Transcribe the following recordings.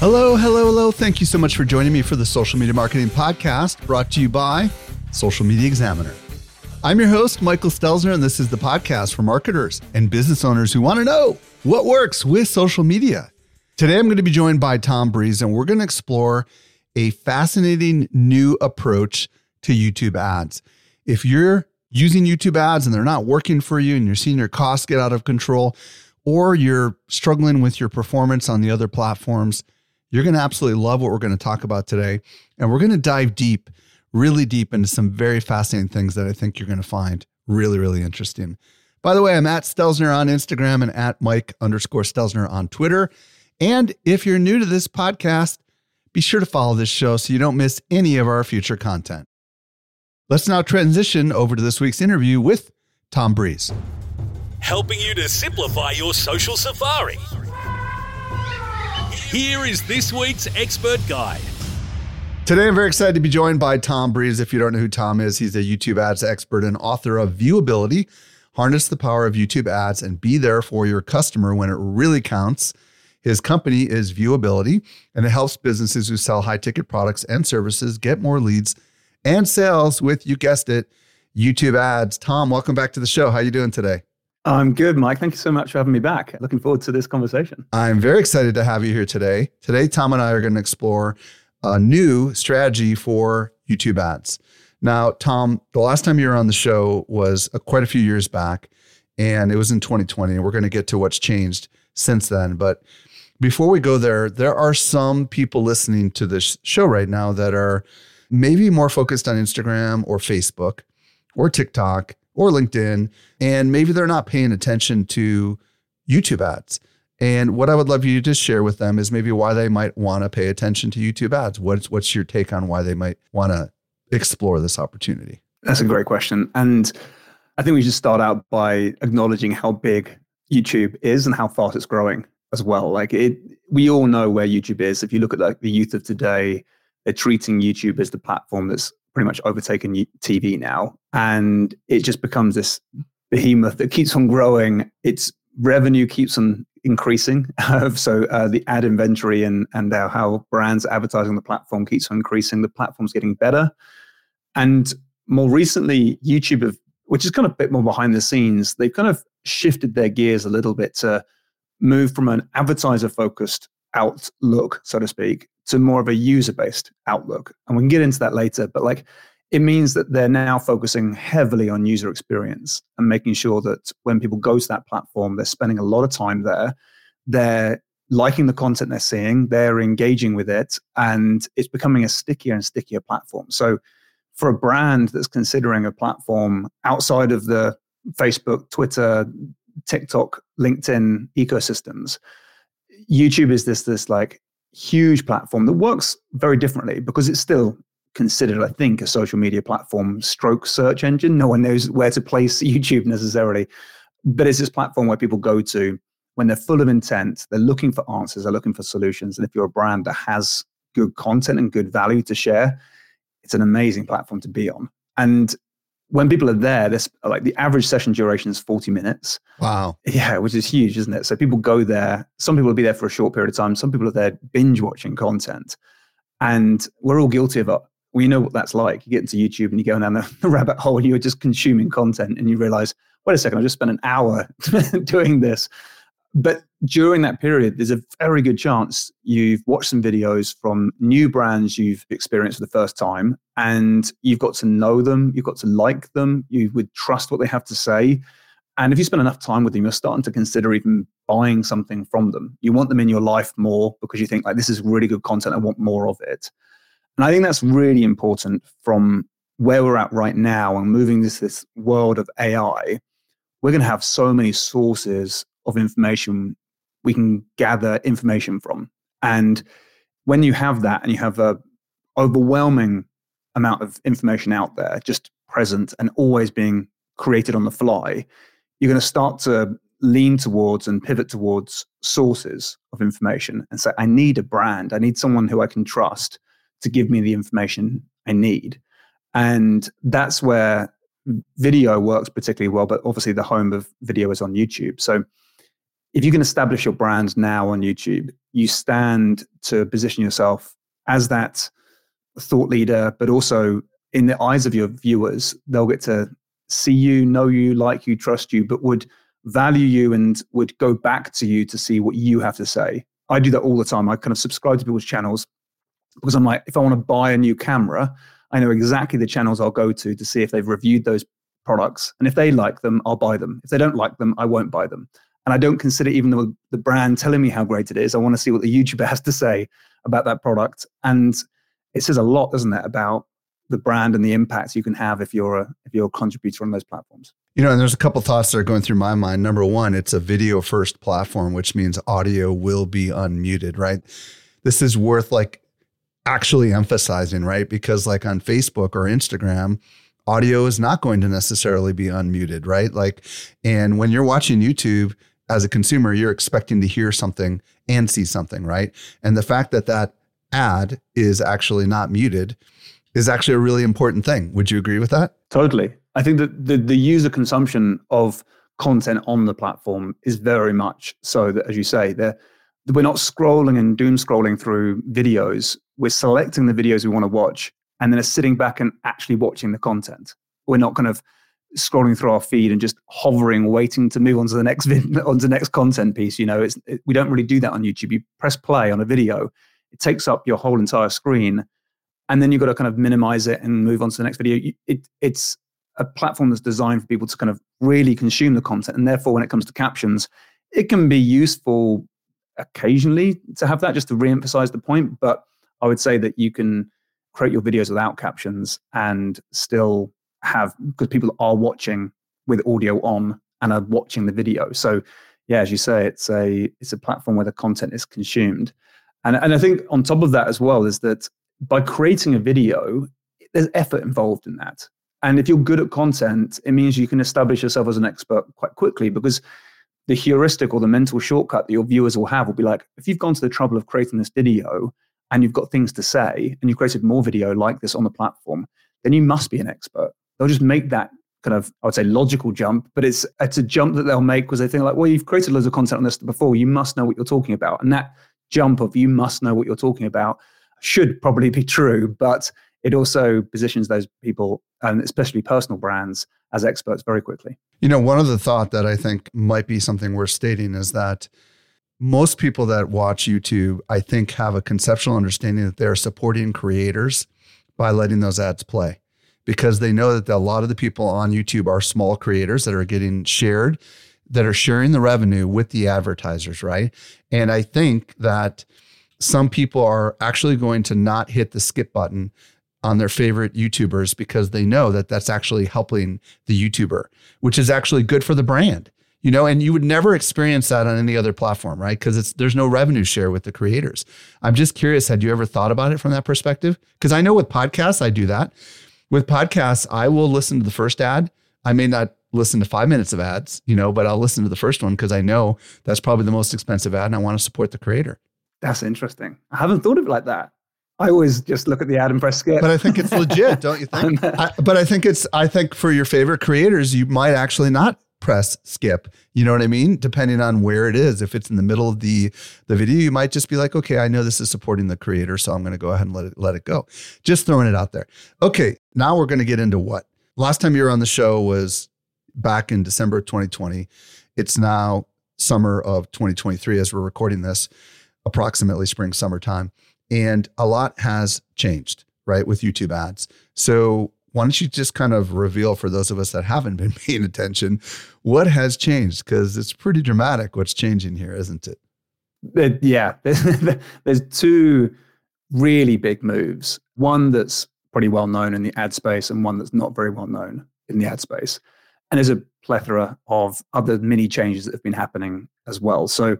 Hello, hello, hello. Thank you so much for joining me for the Social Media Marketing Podcast brought to you by Social Media Examiner. I'm your host, Michael Stelzner, and this is the podcast for marketers and business owners who want to know what works with social media. Today, I'm going to be joined by Tom Breeze, and we're going to explore a fascinating new approach to YouTube ads. If you're using YouTube ads and they're not working for you and you're seeing your costs get out of control, or you're struggling with your performance on the other platforms, you're going to absolutely love what we're going to talk about today. And we're going to dive deep, really deep into some very fascinating things that I think you're going to find really, really interesting. By the way, I'm at Stelzner on Instagram and at Mike underscore Stelzner on Twitter. And if you're new to this podcast, be sure to follow this show so you don't miss any of our future content. Let's now transition over to this week's interview with Tom Breeze. Helping you to simplify your social safari. Here is this week's expert guide. Today, I'm very excited to be joined by Tom Breeze. If you don't know who Tom is, he's a YouTube ads expert and author of Viewology Harness the Power of YouTube Ads and Be There for Your Customer When It Really Counts. His company is Viewability, and it helps businesses who sell high ticket products and services get more leads and sales with, you guessed it, YouTube ads. Tom, welcome back to the show. How are you doing today? I'm good, Mike. Thank you so much for having me back. Looking forward to this conversation. I'm very excited to have you here today. Today, Tom and I are going to explore a new strategy for YouTube ads. Now, Tom, the last time you were on the show was uh, quite a few years back, and it was in 2020. And we're going to get to what's changed since then. But before we go there, there are some people listening to this show right now that are maybe more focused on Instagram or Facebook or TikTok or LinkedIn, and maybe they're not paying attention to YouTube ads. And what I would love you to share with them is maybe why they might want to pay attention to YouTube ads. What's what's your take on why they might want to explore this opportunity? That's a great question. And I think we should start out by acknowledging how big YouTube is and how fast it's growing as well. Like it we all know where YouTube is. If you look at like the youth of today, they're treating YouTube as the platform that's pretty much overtaken TV now. And it just becomes this behemoth that keeps on growing. Its revenue keeps on increasing. so uh, the ad inventory and, and how brands advertising the platform keeps on increasing. The platform's getting better. And more recently, YouTube, have, which is kind of a bit more behind the scenes, they've kind of shifted their gears a little bit to move from an advertiser focused outlook, so to speak, to more of a user based outlook. And we can get into that later, but like it means that they're now focusing heavily on user experience and making sure that when people go to that platform, they're spending a lot of time there. They're liking the content they're seeing, they're engaging with it, and it's becoming a stickier and stickier platform. So, for a brand that's considering a platform outside of the Facebook, Twitter, TikTok, LinkedIn ecosystems, YouTube is this this like huge platform that works very differently because it's still considered, I think, a social media platform stroke search engine. No one knows where to place YouTube necessarily. But it's this platform where people go to when they're full of intent, they're looking for answers, they're looking for solutions. And if you're a brand that has good content and good value to share, it's an amazing platform to be on. And when people are there, this like the average session duration is 40 minutes. Wow. Yeah, which is huge, isn't it? So people go there. Some people will be there for a short period of time. Some people are there binge watching content. And we're all guilty of it. We know what that's like. You get into YouTube and you go down the, the rabbit hole and you're just consuming content and you realize, wait a second, I just spent an hour doing this. But during that period, there's a very good chance you've watched some videos from new brands you've experienced for the first time, and you've got to know them, you've got to like them, you would trust what they have to say. And if you spend enough time with them, you're starting to consider even buying something from them. You want them in your life more because you think like this is really good content. I want more of it. And I think that's really important from where we're at right now and moving this this world of AI. We're going to have so many sources of information we can gather information from. And when you have that and you have a overwhelming amount of information out there just present and always being created on the fly, you're going to start to lean towards and pivot towards sources of information and say, I need a brand. I need someone who I can trust to give me the information I need. And that's where video works particularly well, but obviously the home of video is on YouTube. So if you can establish your brand now on YouTube, you stand to position yourself as that thought leader, but also in the eyes of your viewers, they'll get to see you, know you, like you, trust you, but would value you and would go back to you to see what you have to say. I do that all the time. I kind of subscribe to people's channels because I'm like, if I want to buy a new camera, I know exactly the channels I'll go to to see if they've reviewed those products. And if they like them, I'll buy them. If they don't like them, I won't buy them. And I don't consider even the, the brand telling me how great it is. I want to see what the YouTuber has to say about that product. And it says a lot, doesn't it, about the brand and the impact you can have if you're a if you're a contributor on those platforms. You know, and there's a couple thoughts that are going through my mind. Number one, it's a video first platform, which means audio will be unmuted, right? This is worth like actually emphasizing, right? Because like on Facebook or Instagram, audio is not going to necessarily be unmuted, right? Like, and when you're watching YouTube as a consumer, you're expecting to hear something and see something, right? And the fact that that ad is actually not muted is actually a really important thing. Would you agree with that? Totally. I think that the, the user consumption of content on the platform is very much so that, as you say, we're not scrolling and doom scrolling through videos. We're selecting the videos we want to watch and then sitting back and actually watching the content. We're not kind of scrolling through our feed and just hovering, waiting to move on to the next vid- on to the next content piece. You know, it's, it, we don't really do that on YouTube. You press play on a video, it takes up your whole entire screen, and then you've got to kind of minimize it and move on to the next video. It, it's a platform that's designed for people to kind of really consume the content, and therefore, when it comes to captions, it can be useful occasionally to have that just to re-emphasize the point. But I would say that you can create your videos without captions and still have because people are watching with audio on and are watching the video. So yeah, as you say, it's a it's a platform where the content is consumed. And and I think on top of that as well is that by creating a video, there's effort involved in that. And if you're good at content, it means you can establish yourself as an expert quite quickly because the heuristic or the mental shortcut that your viewers will have will be like, if you've gone to the trouble of creating this video and you've got things to say and you've created more video like this on the platform, then you must be an expert they'll just make that kind of I would say logical jump, but it's it's a jump that they'll make because they think like, well, you've created loads of content on this before, you must know what you're talking about, and that jump of you must know what you're talking about should probably be true, but it also positions those people and especially personal brands as experts very quickly. You know, one of the thought that I think might be something worth stating is that most people that watch YouTube, I think, have a conceptual understanding that they're supporting creators by letting those ads play because they know that a lot of the people on YouTube are small creators that are getting shared, that are sharing the revenue with the advertisers, right? And I think that some people are actually going to not hit the skip button on their favorite YouTubers because they know that that's actually helping the YouTuber, which is actually good for the brand. You know, and you would never experience that on any other platform, right? Because it's there's no revenue share with the creators. I'm just curious, had you ever thought about it from that perspective? Because I know with podcasts, I do that with podcasts, I will listen to the first ad. I may not listen to five minutes of ads, you know, but I'll listen to the first one because I know that's probably the most expensive ad and I want to support the creator. That's interesting. I haven't thought of it like that. I always just look at the ad and press skip. But I think it's legit, don't you think? I, but I think it's, I think for your favorite creators, you might actually not press skip. You know what I mean? Depending on where it is. If it's in the middle of the the video, you might just be like, okay, I know this is supporting the creator, so I'm going to go ahead and let it let it go. Just throwing it out there. Okay, now we're going to get into what. Last time you were on the show was back in December 2020. It's now summer of 2023 as we're recording this, approximately spring summertime, and a lot has changed, right, with YouTube ads. So why don't you just kind of reveal for those of us that haven't been paying attention what has changed? Because it's pretty dramatic what's changing here, isn't it? Yeah, there's two really big moves. One that's pretty well known in the ad space, and one that's not very well known in the ad space. And there's a plethora of other mini changes that have been happening as well. So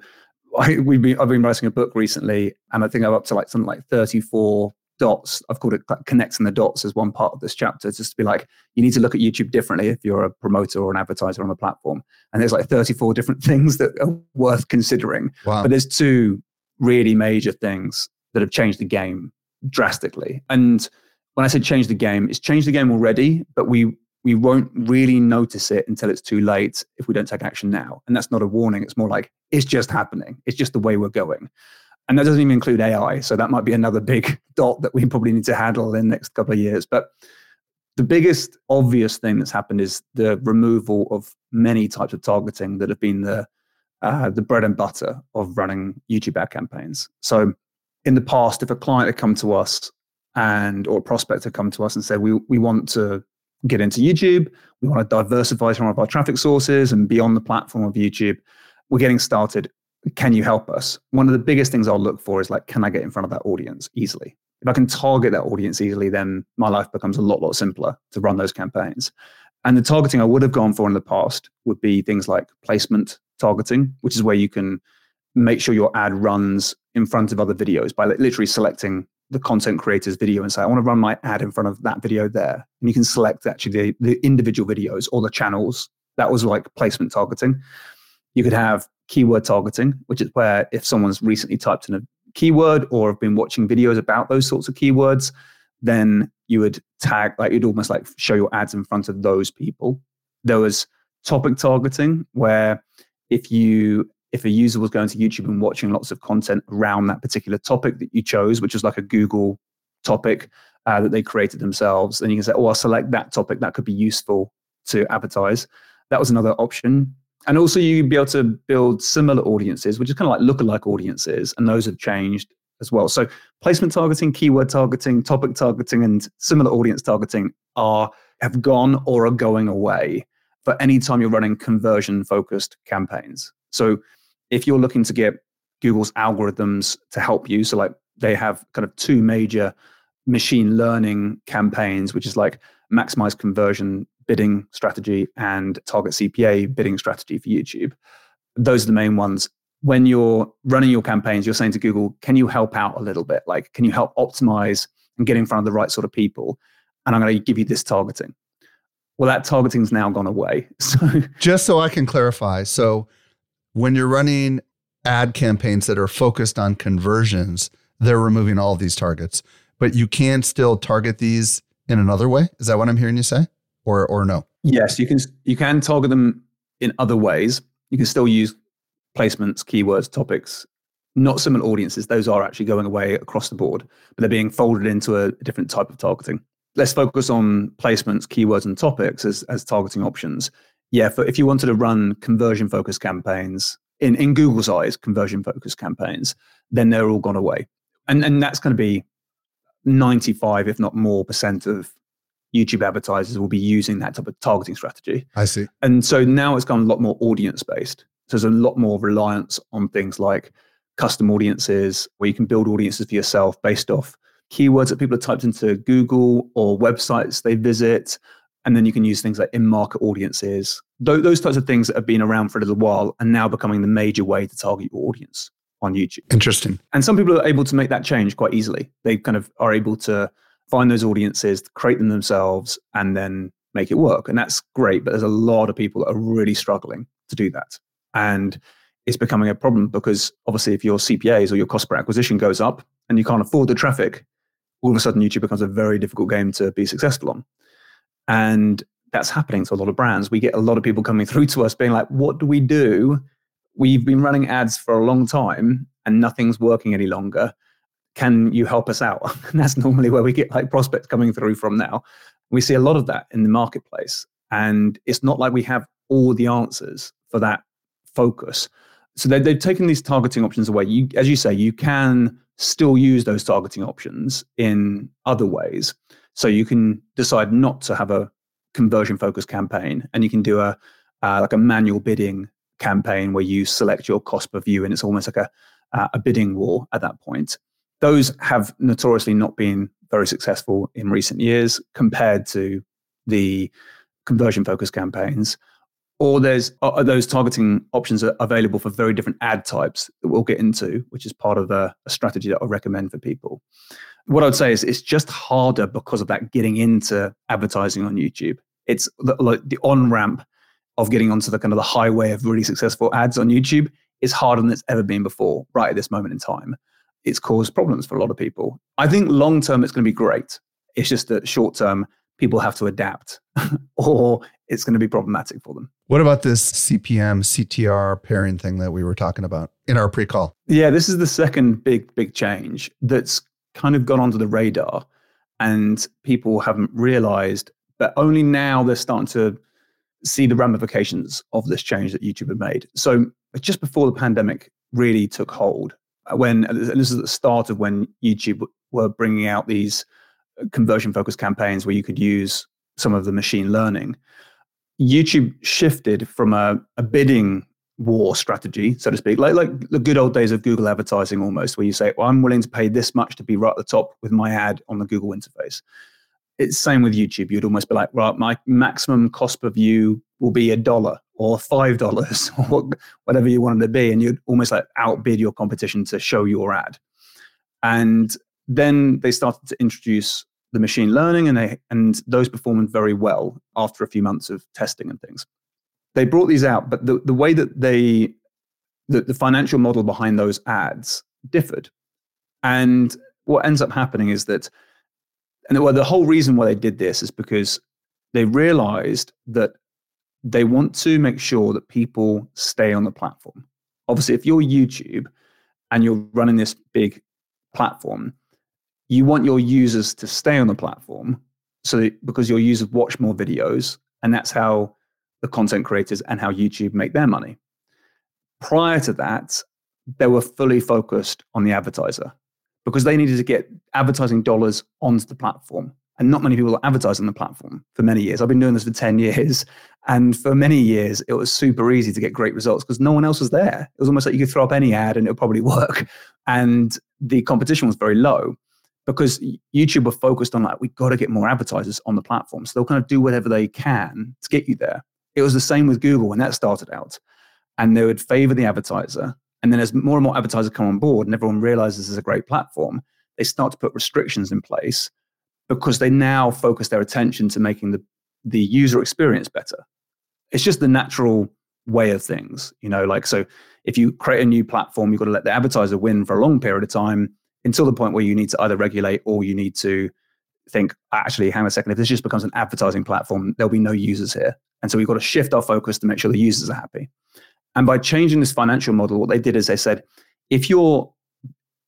I, we've been, I've been writing a book recently, and I think I'm up to like something like 34 dots. I've called it connecting the dots as one part of this chapter, just to be like, you need to look at YouTube differently if you're a promoter or an advertiser on the platform. And there's like 34 different things that are worth considering. Wow. But there's two really major things that have changed the game drastically. And when I say change the game, it's changed the game already, but we we won't really notice it until it's too late if we don't take action now. And that's not a warning. It's more like it's just happening. It's just the way we're going. And that doesn't even include AI. So that might be another big dot that we probably need to handle in the next couple of years. But the biggest obvious thing that's happened is the removal of many types of targeting that have been the uh, the bread and butter of running YouTube ad campaigns. So in the past, if a client had come to us and or a prospect had come to us and said, we, we want to get into YouTube, we want to diversify some of our traffic sources and be on the platform of YouTube, we're getting started can you help us? One of the biggest things I'll look for is like, can I get in front of that audience easily? If I can target that audience easily, then my life becomes a lot, lot simpler to run those campaigns. And the targeting I would have gone for in the past would be things like placement targeting, which is where you can make sure your ad runs in front of other videos by literally selecting the content creator's video and say, I want to run my ad in front of that video there. And you can select actually the, the individual videos or the channels. That was like placement targeting. You could have keyword targeting, which is where if someone's recently typed in a keyword or have been watching videos about those sorts of keywords, then you would tag, like you'd almost like show your ads in front of those people. There was topic targeting, where if you if a user was going to YouTube and watching lots of content around that particular topic that you chose, which was like a Google topic uh, that they created themselves, then you can say, "Oh, I'll select that topic that could be useful to advertise." That was another option and also you'd be able to build similar audiences, which is kind of like lookalike audiences, and those have changed as well. So placement targeting, keyword targeting, topic targeting, and similar audience targeting are have gone or are going away for any time you're running conversion focused campaigns. So if you're looking to get Google's algorithms to help you, so like they have kind of two major machine learning campaigns, which is like maximize conversion bidding strategy and target CPA bidding strategy for YouTube. Those are the main ones. When you're running your campaigns, you're saying to Google, can you help out a little bit? Like, can you help optimize and get in front of the right sort of people? And I'm going to give you this targeting. Well, that targeting's now gone away. So, just so I can clarify, so when you're running ad campaigns that are focused on conversions, they're removing all of these targets, but you can still target these in another way. Is that what I'm hearing you say? Or or no? Yes, you can you can target them in other ways. You can still use placements, keywords, topics, not similar audiences. Those are actually going away across the board, but they're being folded into a different type of targeting. Let's focus on placements, keywords, and topics as, as targeting options. Yeah, for, if you wanted to run conversion focused campaigns in, in Google's eyes, conversion focused campaigns, then they're all gone away. And, and that's going to be 95, if not more, percent of YouTube advertisers will be using that type of targeting strategy. I see. And so now it's gone a lot more audience based. So there's a lot more reliance on things like custom audiences, where you can build audiences for yourself based off keywords that people have typed into Google or websites they visit. And then you can use things like in market audiences. Those types of things that have been around for a little while and now becoming the major way to target your audience on YouTube. Interesting. And some people are able to make that change quite easily. They kind of are able to find those audiences, create them themselves, and then make it work. And that's great. But there's a lot of people that are really struggling to do that. And it's becoming a problem because obviously, if your CPAs or your cost per acquisition goes up and you can't afford the traffic, all of a sudden YouTube becomes a very difficult game to be successful on. And that's happening to a lot of brands. We get a lot of people coming through to us being like, what do we do? We've been running ads for a long time and nothing's working any longer can you help us out? And that's normally where we get like prospects coming through from now. We see a lot of that in the marketplace. And it's not like we have all the answers for that focus. So they, they've taken these targeting options away. You, as you say, you can still use those targeting options in other ways. So you can decide not to have a conversion focused campaign and you can do a uh, like a manual bidding campaign where you select your cost per view and it's almost like a, uh, a bidding war at that point. Those have notoriously not been very successful in recent years compared to the conversion focused campaigns. Or there's those targeting options are available for very different ad types that we'll get into, which is part of a, a strategy that I recommend for people. What I'd say is it's just harder because of that getting into advertising on YouTube. It's the, like the on ramp of getting onto the kind of the highway of really successful ads on YouTube is harder than it's ever been before, right at this moment in time. It's caused problems for a lot of people. I think long term it's going to be great. It's just that short term people have to adapt or it's going to be problematic for them. What about this CPM CTR pairing thing that we were talking about in our pre-call? Yeah, this is the second big big change that's kind of gone onto the radar and people haven't realized but only now they're starting to see the ramifications of this change that YouTube had made. So just before the pandemic really took hold, when and this is the start of when YouTube were bringing out these uh, conversion focused campaigns where you could use some of the machine learning, YouTube shifted from a, a bidding war strategy, so to speak, like like the good old days of Google advertising almost, where you say, well, I'm willing to pay this much to be right at the top with my ad on the Google interface. It's same with YouTube. You'd almost be like, right, my maximum cost per view will be a dollar or five dollars or whatever you wanted to be, and you'd almost like outbid your competition to show your ad. And then they started to introduce the machine learning, and they and those performed very well after a few months of testing and things. They brought these out, but the, the way that they the, the financial model behind those ads differed. And what ends up happening is that and well, the whole reason why they did this is because they realized that they want to make sure that people stay on the platform. Obviously, if you're YouTube and you're running this big platform, you want your users to stay on the platform so that, because your users watch more videos, and that's how the content creators and how YouTube make their money. Prior to that, they were fully focused on the advertiser because they needed to get advertising dollars onto the platform. And not many people advertise on the platform for many years. I've been doing this for 10 years. And for many years, it was super easy to get great results because no one else was there. It was almost like you could throw up any ad and it would probably work. And the competition was very low because YouTube were focused on like, we've got to get more advertisers on the platform. So they'll kind of do whatever they can to get you there. It was the same with Google when that started out. And they would favor the advertiser and then as more and more advertisers come on board and everyone realizes this is a great platform, they start to put restrictions in place because they now focus their attention to making the, the user experience better. It's just the natural way of things, you know, like so if you create a new platform, you've got to let the advertiser win for a long period of time until the point where you need to either regulate or you need to think, actually, hang on a second, if this just becomes an advertising platform, there'll be no users here. And so we've got to shift our focus to make sure the users are happy. And by changing this financial model, what they did is they said, if your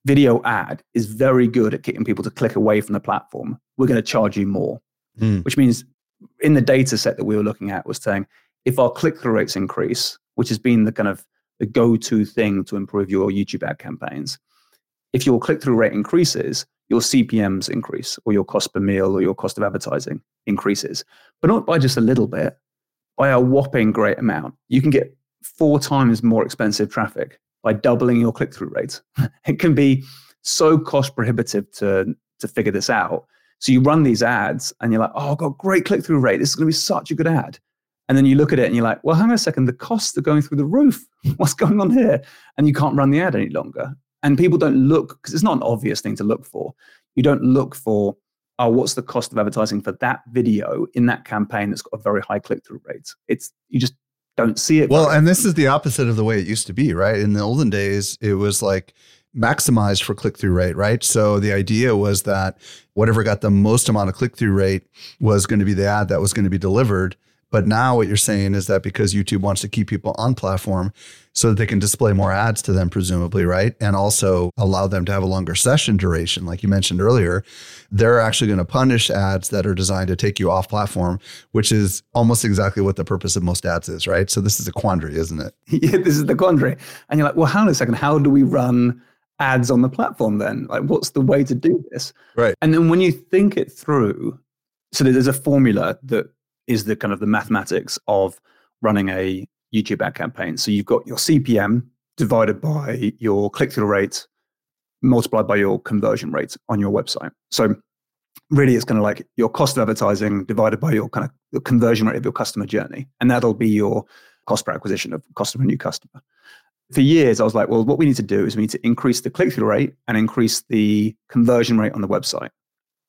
video ad is very good at getting people to click away from the platform, we're going to charge you more. Mm. Which means in the data set that we were looking at was saying if our click through rates increase, which has been the kind of the go to thing to improve your YouTube ad campaigns, if your click through rate increases, your CPMs increase, or your cost per mille, or your cost of advertising increases, but not by just a little bit, by a whopping great amount. You can get four times more expensive traffic by doubling your click through rate. it can be so cost prohibitive to, to figure this out. So you run these ads and you're like, oh, I've got great click through rate. This is going to be such a good ad. And then you look at it and you're like, well, hang on a second, the costs are going through the roof. What's going on here? And you can't run the ad any longer. And people don't look, because it's not an obvious thing to look for. You don't look for, oh, what's the cost of advertising for that video in that campaign that's got a very high click through rate? It's, you just don't see it. Well, and this is the opposite of the way it used to be, right? In the olden days, it was like maximized for click through rate, right? So the idea was that whatever got the most amount of click through rate was going to be the ad that was going to be delivered. But now what you're saying is that because YouTube wants to keep people on platform so that they can display more ads to them, presumably, right? And also allow them to have a longer session duration, like you mentioned earlier, they're actually going to punish ads that are designed to take you off platform, which is almost exactly what the purpose of most ads is, right? So this is a quandary, isn't it? yeah, this is the quandary. And you're like, well, hang on a second, how do we run ads on the platform then? Like, what's the way to do this? Right. And then when you think it through, so there's a formula that is the kind of the mathematics of running a YouTube ad campaign. So you've got your CPM divided by your click through rate multiplied by your conversion rate on your website. So really it's kind of like your cost of advertising divided by your kind of conversion rate of your customer journey. And that'll be your cost per acquisition of cost of a new customer. For years, I was like, well, what we need to do is we need to increase the click through rate and increase the conversion rate on the website.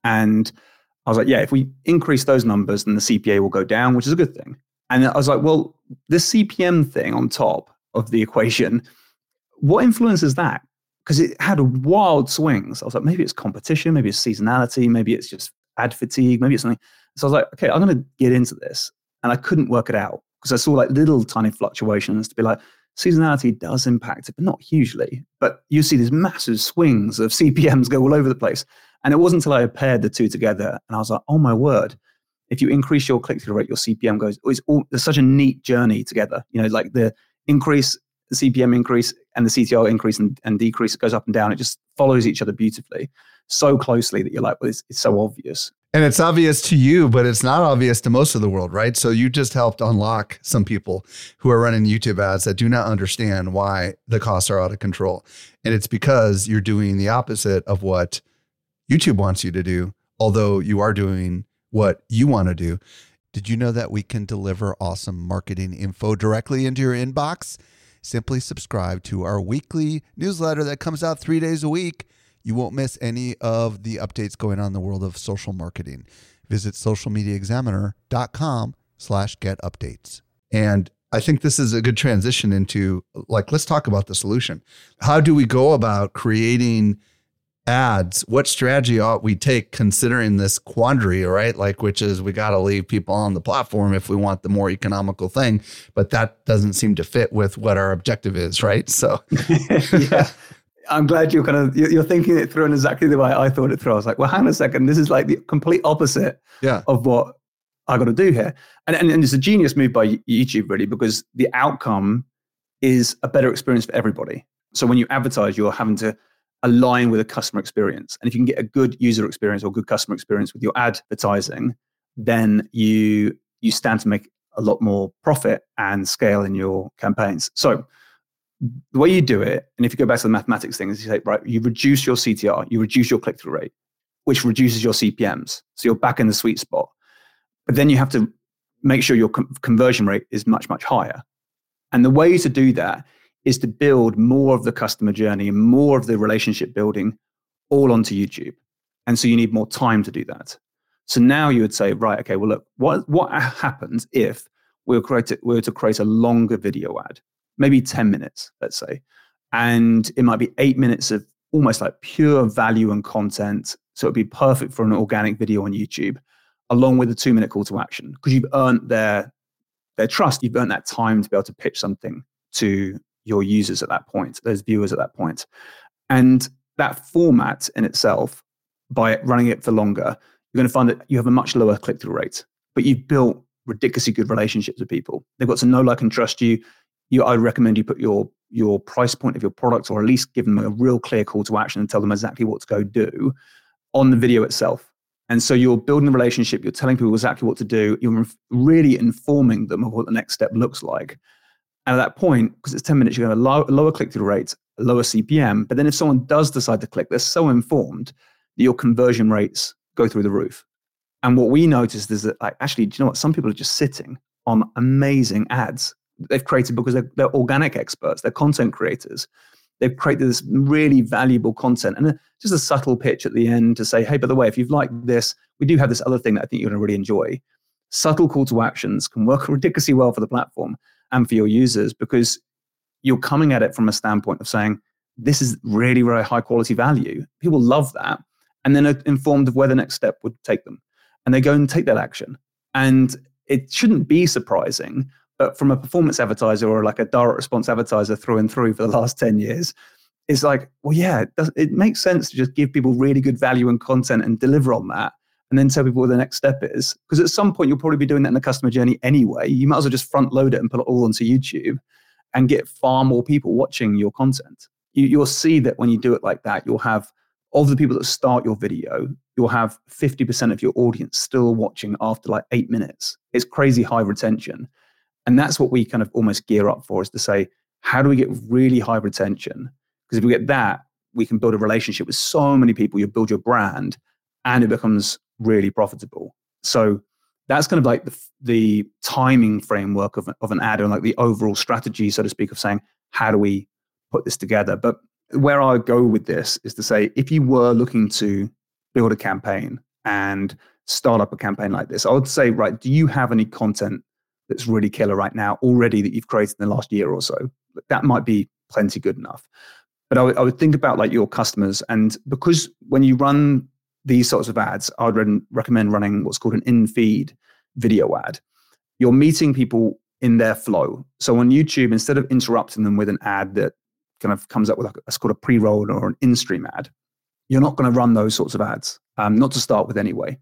And I was like, yeah, if we increase those numbers, then the CPA will go down, which is a good thing. And I was like, well, this CPM thing on top of the equation, what influences that? Because it had wild swings. I was like, maybe it's competition, maybe it's seasonality, maybe it's just ad fatigue, maybe it's something. So I was like, okay, I'm going to get into this. And I couldn't work it out because I saw like little tiny fluctuations to be like, seasonality does impact it, but not hugely. But you see these massive swings of CPMs go all over the place. And it wasn't until I paired the two together and I was like, oh my word, if you increase your click through rate, your CPM goes, it's, all, it's such a neat journey together. You know, like the increase, the CPM increase and the CTR increase and, and decrease, it goes up and down. It just follows each other beautifully, so closely that you're like, well, it's, it's so obvious. And it's obvious to you, but it's not obvious to most of the world, right? So you just helped unlock some people who are running YouTube ads that do not understand why the costs are out of control. And it's because you're doing the opposite of what YouTube wants you to do, although you are doing what you want to do. Did you know that we can deliver awesome marketing info directly into your inbox? Simply subscribe to our weekly newsletter that comes out three days a week. You won't miss any of the updates going on in the world of social marketing. Visit socialmediaexaminer.com slash get updates. And I think this is a good transition into like, let's talk about the solution. How do we go about creating ads, what strategy ought we take considering this quandary, right? Like, which is we got to leave people on the platform if we want the more economical thing, but that doesn't seem to fit with what our objective is, right? So, yeah. I'm glad you're kind of you're thinking it through in exactly the way I thought it through. I was like, well, hang on a second, this is like the complete opposite yeah. of what I got to do here, and, and and it's a genius move by YouTube really because the outcome is a better experience for everybody. So when you advertise, you're having to align with a customer experience. And if you can get a good user experience or good customer experience with your advertising, then you you stand to make a lot more profit and scale in your campaigns. So the way you do it, and if you go back to the mathematics thing, is you say, right, you reduce your CTR, you reduce your click-through rate, which reduces your CPMs. So you're back in the sweet spot. But then you have to make sure your conversion rate is much, much higher. And the way to do that is to build more of the customer journey and more of the relationship building all onto YouTube. And so you need more time to do that. So now you would say, right, okay, well, look, what, what happens if we were, create, we were to create a longer video ad, maybe 10 minutes, let's say, and it might be eight minutes of almost like pure value and content. So it'd be perfect for an organic video on YouTube, along with a two minute call to action, because you've earned their, their trust. You've earned that time to be able to pitch something to your users at that point, those viewers at that point. And that format in itself, by running it for longer, you're going to find that you have a much lower click through rate, but you've built ridiculously good relationships with people. They've got to know, like, and trust you. You, I recommend you put your your price point of your product, or at least give them a real clear call to action and tell them exactly what to go do on the video itself. And so you're building a relationship. You're telling people exactly what to do. You're really informing them of what the next step looks like. And at that point, because it's 10 minutes, you're going to low, lower click through rates, lower CPM. But then if someone does decide to click, they're so informed that your conversion rates go through the roof. And what we noticed is that, like, actually, do you know what? Some people are just sitting on amazing ads they've created because they're, they're organic experts, they're content creators. They've created this really valuable content and just a subtle pitch at the end to say, hey, by the way, if you've liked this, we do have this other thing that I think you're going to really enjoy. Subtle call to actions can work ridiculously well for the platform and for your users because you're coming at it from a standpoint of saying, this is really, really high quality value. People love that. And then are informed of where the next step would take them. And they go and take that action. And it shouldn't be surprising, but from a performance advertiser or like a direct response advertiser through and through for the last 10 years, it's like, well, yeah, it, does, it makes sense to just give people really good value and content and deliver on that and then tell people what the next step is. Because at some point, you'll probably be doing that in the customer journey anyway. You might as well just front load it and put it all onto YouTube and get far more people watching your content. you, you'll see that when you do it like that, you'll have of the people that start your video, you'll have 50% of your audience still watching after like eight minutes. It's crazy high retention. And that's what we kind of almost gear up for is to say, how do we get really high retention? Because if we get that, we can build a relationship with so many people, you build your brand, and it becomes really profitable. So that's kind of like the, the timing framework of, of an ad and like the overall strategy, so to speak, of saying, how do we put this together? But where I go with this is to say, if you were looking to build a campaign and start up a campaign like this, I would say, right, do you have any content that's really killer right now already that you've created in the last year or so? That might be plenty good enough. But I would, think about like your customers, and because when you run these sorts of ads, I would recommend running what's called an in-feed video ad. You're meeting people in their flow. So on YouTube, instead of interrupting them with an ad that kind of comes up with a, called a pre-roll or an in-stream ad, you're not going to run those sorts of ads, um, not to start with anyway.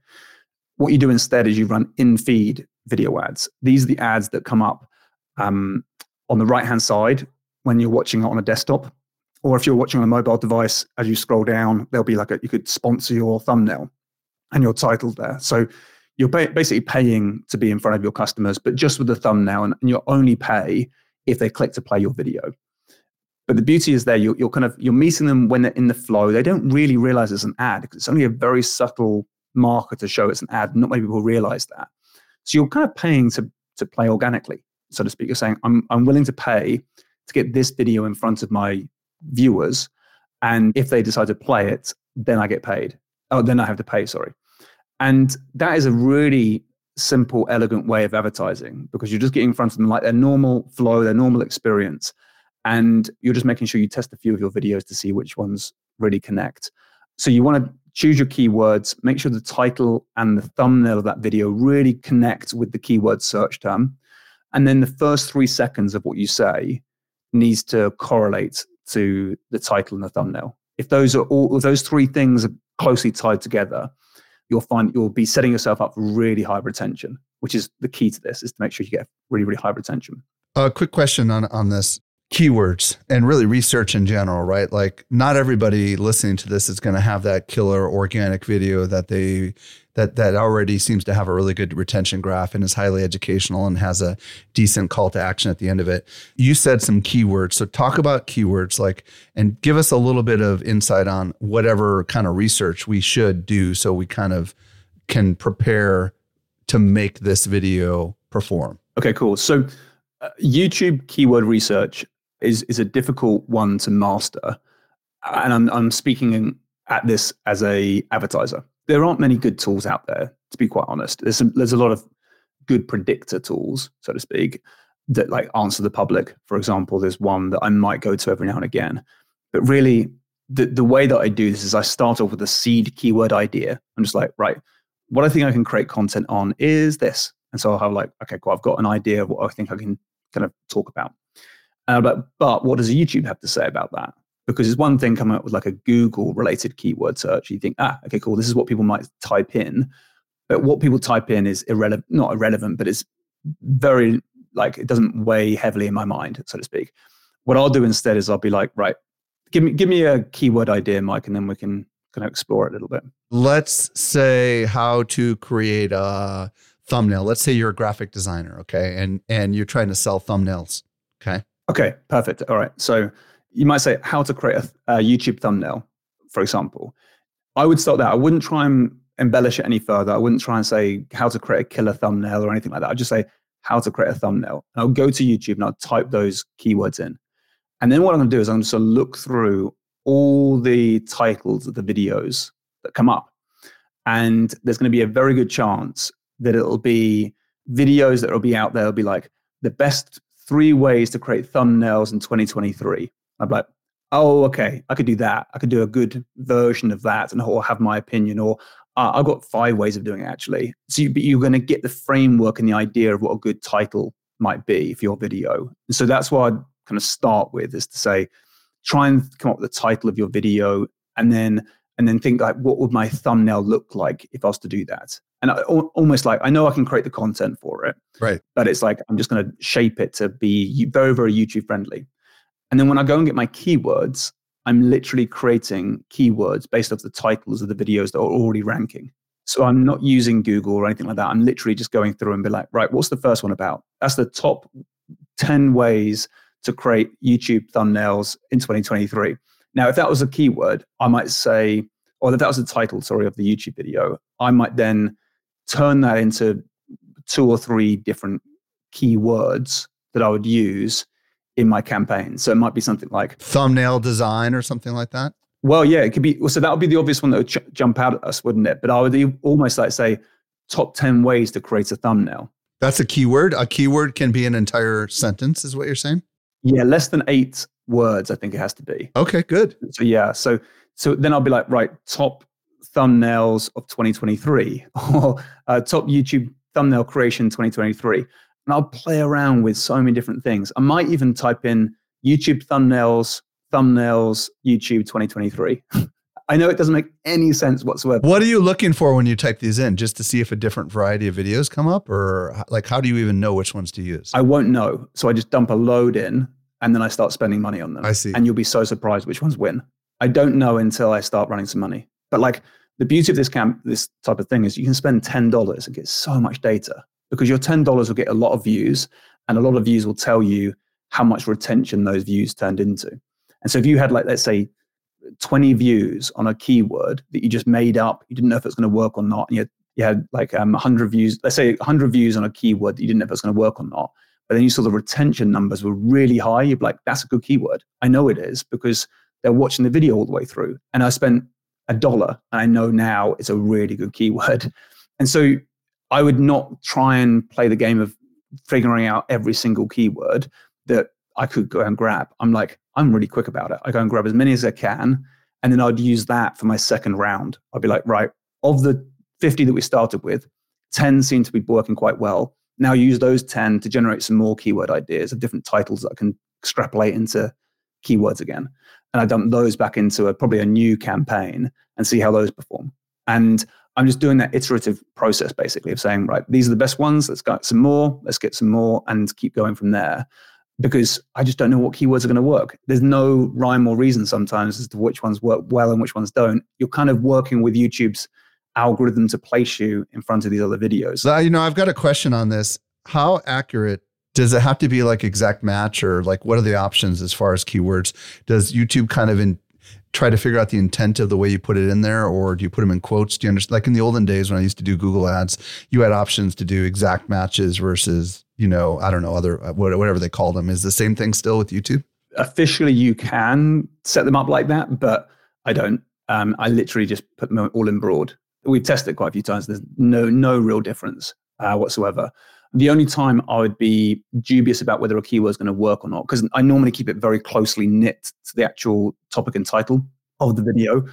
What you do instead is you run in-feed video ads. These are the ads that come up um, on the right-hand side when you're watching on a desktop, or if you're watching on a mobile device. As you scroll down, there'll be like a you could sponsor your thumbnail and your title there. So you're basically paying to be in front of your customers, but just with the thumbnail, and, and you'll only pay if they click to play your video. But the beauty is there, you're, you're kind of you're meeting them when they're in the flow. They don't really realize it's an ad because it's only a very subtle marker to show it's an ad. Not many people realize that. So you're kind of paying to to play organically, so to speak. You're saying I'm I'm willing to pay to get this video in front of my viewers, and if they decide to play it, then I get paid. Oh, then I have to pay. Sorry. And that is a really simple, elegant way of advertising because you're just getting in front of them like their normal flow, their normal experience. And you're just making sure you test a few of your videos to see which ones really connect. So you want to choose your keywords, make sure the title and the thumbnail of that video really connect with the keyword search term. And then the first three seconds of what you say needs to correlate to the title and the thumbnail. If those are all, those three things are closely tied together, you'll find you'll be setting yourself up for really high retention, which is the key to this, is to make sure you get really, really high retention. A uh, quick question on, on this keywords and really research in general, right? Like not everybody listening to this is going to have that killer organic video that they that that already seems to have a really good retention graph and is highly educational and has a decent call to action at the end of it. You said some keywords. So talk about keywords like and give us a little bit of insight on whatever kind of research we should do so we kind of can prepare to make this video perform. Okay, cool. So uh, YouTube keyword research is is a difficult one to master. And I'm I'm speaking at this as a advertiser there aren't many good tools out there, to be quite honest. There's some, there's a lot of good predictor tools, so to speak, that like answer the public. For example, there's one that I might go to every now and again. But really, the, the way that I do this is I start off with a seed keyword idea. I'm just like, right, what I think I can create content on is this. And so I'll have like, okay, cool, I've got an idea of what I think I can kind of talk about. Uh, but, but what does YouTube have to say about that? because it's one thing coming up with like a Google related keyword search. You think, ah, okay, cool. This is what people might type in. But what people type in is irrelevant, not irrelevant, but it's very like it doesn't weigh heavily in my mind, so to speak. What I'll do instead is I'll be like, right, give me give me a keyword idea, Mike, and then we can kind of explore it a little bit. Let's say how to create a thumbnail. Let's say you're a graphic designer, okay, and and you're trying to sell thumbnails, okay. Okay, perfect. All right, so you might say how to create a, a YouTube thumbnail, for example. I would start there. I wouldn't try and embellish it any further. I wouldn't try and say how to create a killer thumbnail or anything like that. I'd just say how to create a thumbnail. And I'll go to YouTube and I'll type those keywords in. And then what I'm going to do is I'm just going to look through all the titles of the videos that come up. And there's going to be a very good chance that it'll be videos that will be out there. It'll be like the best three ways to create thumbnails in 2023 I'm like, oh, okay, I could do that. I could do a good version of that and or have my opinion. Or uh, I've got five ways of doing it actually. So you, you're going to get the framework and the idea of what a good title might be for your video. And so that's what I'd kind of start with is to say, try and come up with the title of your video and then and then think like what would my thumbnail look like if I was to do that? And I, almost like I know I can create the content for it, right? But it's like I'm just going to shape it to be very very YouTube friendly. And then when I go and get my keywords, I'm literally creating keywords based off the titles of the videos that are already ranking. So I'm not using Google or anything like that. I'm literally just going through and be like, right, what's the first one about? That's the top 10 ways to create YouTube thumbnails in 2023. Now, if that was a keyword, I might say, or if that was the title, sorry, of the YouTube video, I might then turn that into two or three different keywords that I would use in my campaign. So it might be something like thumbnail design or something like that. Well, yeah, it could be. So that would be the obvious one that would ch- jump out at us, wouldn't it? But I would almost like say top 10 ways to create a thumbnail. That's a keyword. A keyword can be an entire sentence, is what you're saying? Yeah, less than eight words, I think it has to be. Okay, good. So yeah, so so then I'll be like, right, top thumbnails of 2023 or uh, top YouTube thumbnail creation 2023. And I'll play around with so many different things. I might even type in YouTube thumbnails, thumbnails, YouTube 2023. I know it doesn't make any sense whatsoever. What are you looking for when you type these in? Just to see if a different variety of videos come up, or like how do you even know which ones to use? I won't know. So I just dump a load in and then I start spending money on them. I see. And you'll be so surprised which ones win. I don't know until I start running some money. But like the beauty of this camp, this type of thing is you can spend $10 and get so much data because your $10 will get a lot of views and a lot of views will tell you how much retention those views turned into. And so if you had like, let's say 20 views on a keyword that you just made up, you didn't know if it's going to work or not. And you had, you had like um, 100 views, let's say 100 views on a keyword that you didn't know if it's going to work or not. But then you saw the retention numbers were really high. You'd be like, that's a good keyword. I know it is because they're watching the video all the way through. And I spent a dollar and I know now it's a really good keyword. And so I would not try and play the game of figuring out every single keyword that I could go and grab. I'm like, I'm really quick about it. I go and grab as many as I can. And then I'd use that for my second round. I'd be like, right, of the 50 that we started with, 10 seem to be working quite well. Now use those 10 to generate some more keyword ideas of different titles that I can extrapolate into keywords again. And I dump those back into a, probably a new campaign and see how those perform. And I'm just doing that iterative process basically of saying, right, these are the best ones. Let's get some more. Let's get some more and keep going from there. Because I just don't know what keywords are going to work. There's no rhyme or reason sometimes as to which ones work well and which ones don't. You're kind of working with YouTube's algorithm to place you in front of these other videos. So, you know, I've got a question on this. How accurate does it have to be like exact match or like what are the options as far as keywords? Does YouTube kind of in, try to figure out the intent of the way you put it in there or do you put them in quotes? Do you understand? Like in the olden days when I used to do Google ads, you had options to do exact matches versus, you know, I don't know, other, uh, whatever they called them. Is the same thing still with YouTube? Officially, you can set them up like that, but I don't. Um, I literally just put them all in broad we've tested it quite a few times. There's no no real difference uh, whatsoever. The only time I would be dubious about whether a keyword is going to work or not, because I normally keep it very closely knit to the actual topic and title of the video.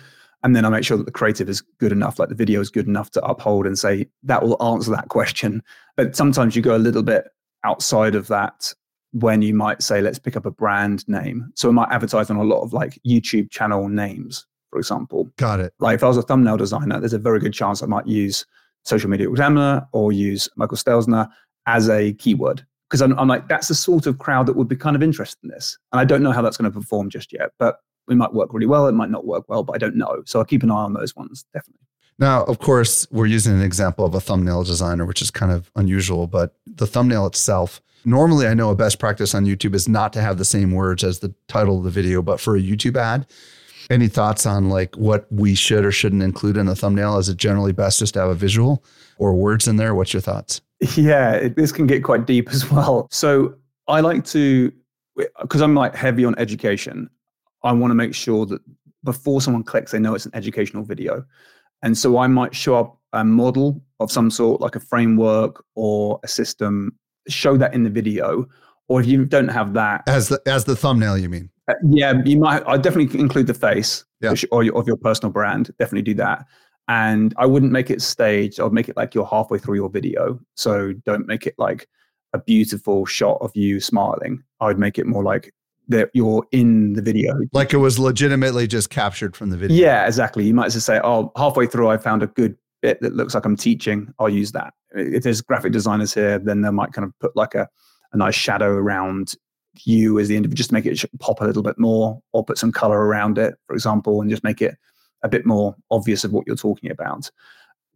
And then I make sure that the creative is good enough, like the video is good enough to uphold and say that will answer that question. But sometimes you go a little bit outside of that when you might say, let's pick up a brand name. So I might advertise on a lot of like YouTube channel names for example. Got it. Like if I was a thumbnail designer, there's a very good chance I might use social media examiner or use Michael Stelzner as a keyword. Because I'm, I'm like, that's the sort of crowd that would be kind of interested in this. And I don't know how that's going to perform just yet, but it might work really well. It might not work well, but I don't know. So I'll keep an eye on those ones, definitely. Now, of course, we're using an example of a thumbnail designer, which is kind of unusual, but the thumbnail itself, normally I know a best practice on YouTube is not to have the same words as the title of the video, but for a YouTube ad, any thoughts on like what we should or shouldn't include in the thumbnail? Is it generally best just to have a visual or words in there? What's your thoughts? Yeah, it, this can get quite deep as well. So I like to, because I'm like heavy on education, I want to make sure that before someone clicks, they know it's an educational video. And so I might show up a model of some sort, like a framework or a system, show that in the video. Or if you don't have that, as the as the thumbnail, you mean? Uh, yeah, you might. I definitely include the face yeah. or your, of your personal brand. Definitely do that. And I wouldn't make it staged. I'd make it like you're halfway through your video. So don't make it like a beautiful shot of you smiling. I would make it more like that you're in the video. Like it was legitimately just captured from the video. Yeah, exactly. You might just say, oh, halfway through, I found a good bit that looks like I'm teaching. I'll use that. If there's graphic designers here, then they might kind of put like a, a nice shadow around you as the individual, just make it pop a little bit more, or put some color around it, for example, and just make it a bit more obvious of what you're talking about.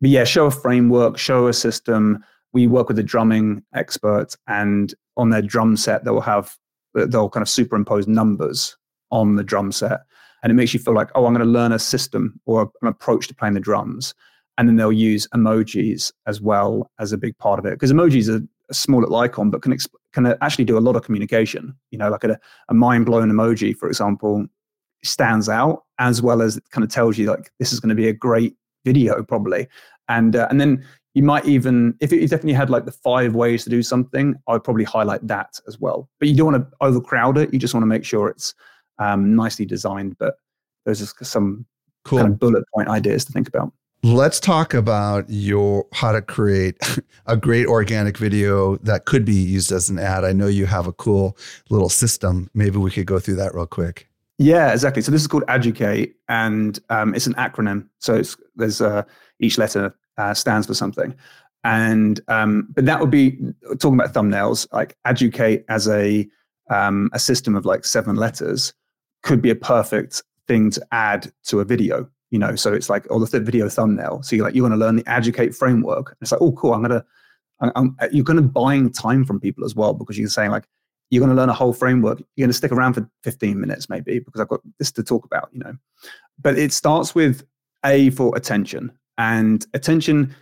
But yeah, show a framework, show a system. We work with a drumming expert, and on their drum set, they'll have they'll kind of superimpose numbers on the drum set, and it makes you feel like, oh, I'm going to learn a system or an approach to playing the drums. And then they'll use emojis as well as a big part of it because emojis are a small little icon, but can exp- can actually do a lot of communication. You know, like a, a mind blown emoji, for example, stands out as well as it kind of tells you like this is going to be a great video probably, and uh, and then you might even if you definitely had like the five ways to do something, I'd probably highlight that as well. But you don't want to overcrowd it. You just want to make sure it's um, nicely designed. But those are some cool. kind of bullet point ideas to think about. Let's talk about your how to create a great organic video that could be used as an ad. I know you have a cool little system. Maybe we could go through that real quick. Yeah, exactly. So this is called Educate, and um, it's an acronym. So there's uh, each letter uh, stands for something, and um, but that would be talking about thumbnails. Like Educate as a um, a system of like seven letters could be a perfect thing to add to a video you know so it's like or the video thumbnail. So you're like you want to learn the educate framework. It's like oh cool i'm to I'm, you're to buying time from people as well because you're saying like you're going to learn a whole framework. You're going to stick around for 15 minutes maybe because i've got this to talk about you know. But it starts with a for attention. And attention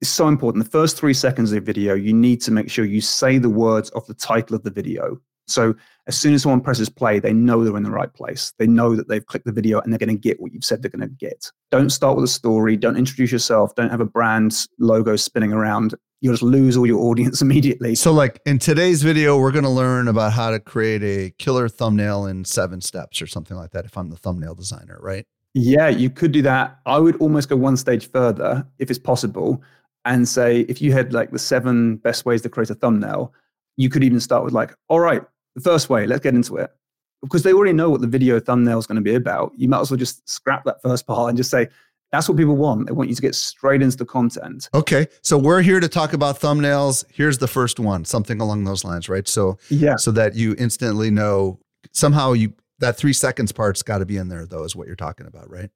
is so important. The first three seconds of the video you need to make sure you say the words of the title of the video so as soon as someone presses play, they know they're in the right place. They know that they've clicked the video and they're going to get what you've said they're going to get. Don't start with a story. Don't introduce yourself. Don't have a brand logo spinning around. You'll just lose all your audience immediately. So, like in today's video, we're going to learn about how to create a killer thumbnail in seven steps or something like that if I'm the thumbnail designer, right? Yeah, you could do that. I would almost go one stage further if it's possible and say if you had like the seven best ways to create a thumbnail, you could even start with like, all right, the first way, let's get into it. Because they already know what the video thumbnail is going to be about. You might as well just scrap that first part and just say, that's what people want. They want you to get straight into the content. Okay. So we're here to talk about thumbnails. Here's the first one, something along those lines, right? So yeah. So that you instantly know somehow you that three seconds part's got to be in there though, is what you're talking about, right?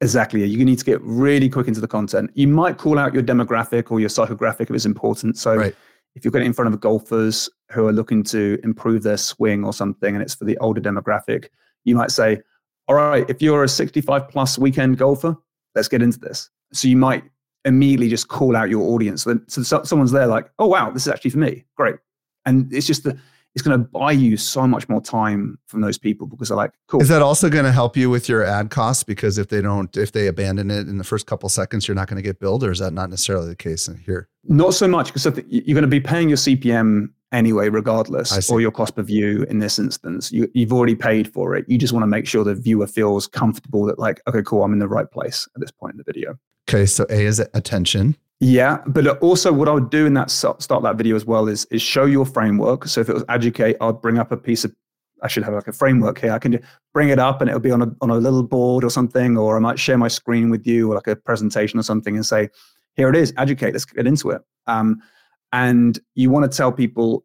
Exactly. You need to get really quick into the content. You might call out your demographic or your psychographic if it's important. So right if you're getting in front of golfers who are looking to improve their swing or something and it's for the older demographic, you might say, all right, if you're a 65 plus weekend golfer, let's get into this. So you might immediately just call out your audience. So someone's there like, oh, wow, this is actually for me. Great. And it's just the, it's going to buy you so much more time from those people because they're like, cool. Is that also going to help you with your ad costs? Because if they don't, if they abandon it in the first couple seconds, you're not going to get billed, or is that not necessarily the case here? Not so much because you're going to be paying your CPM anyway, regardless, or your cost per view in this instance. You, you've already paid for it. You just want to make sure the viewer feels comfortable that, like, okay, cool, I'm in the right place at this point in the video. Okay, so A is attention. Yeah, but also what I would do in that start that video as well is is show your framework. So if it was educate, I'd bring up a piece of I should have like a framework here. I can bring it up and it'll be on a on a little board or something, or I might share my screen with you or like a presentation or something and say, here it is, educate. Let's get into it. Um, and you want to tell people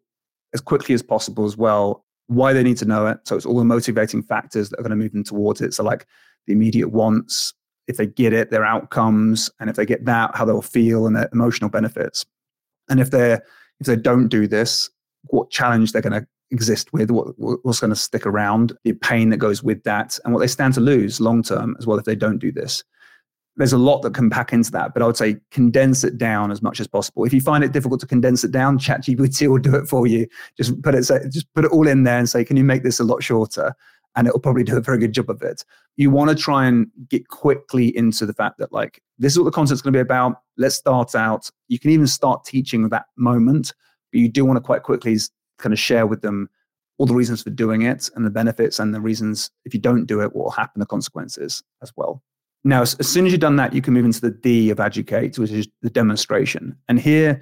as quickly as possible as well why they need to know it. So it's all the motivating factors that are going to move them towards it. So like the immediate wants, if they get it, their outcomes, and if they get that, how they'll feel and their emotional benefits. And if they're if they don't do this, what challenge they're going to exist with, what, what's going to stick around, the pain that goes with that, and what they stand to lose long term as well if they don't do this. There's a lot that can pack into that, but I would say condense it down as much as possible. If you find it difficult to condense it down, ChatGPT will do it for you. Just put it, just put it all in there and say, "Can you make this a lot shorter?" And it'll probably do a very good job of it. You want to try and get quickly into the fact that, like, this is what the content's going to be about. Let's start out. You can even start teaching that moment, but you do want to quite quickly kind of share with them all the reasons for doing it and the benefits and the reasons if you don't do it, what will happen, the consequences as well. Now, as, soon as you've done that, you can move into the D of educate, which is the demonstration. And here,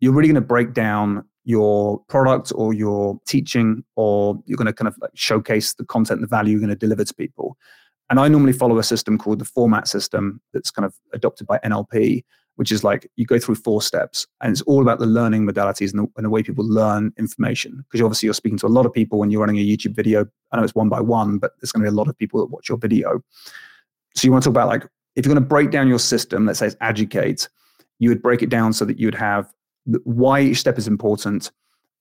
you're really going to break down your product or your teaching, or you're going to kind of like showcase the content, the value you're going to deliver to people. And I normally follow a system called the 4MAT system that's kind of adopted by NLP. which is like you go through four steps and it's all about the learning modalities and the, and the way people learn information. Because obviously you're speaking to a lot of people when you're running a YouTube video. I know it's one by one, but there's going to be a lot of people that watch your video. So you want to talk about like, if you're going to break down your system, let's say it's educate, you would break it down so that you would have why each step is important,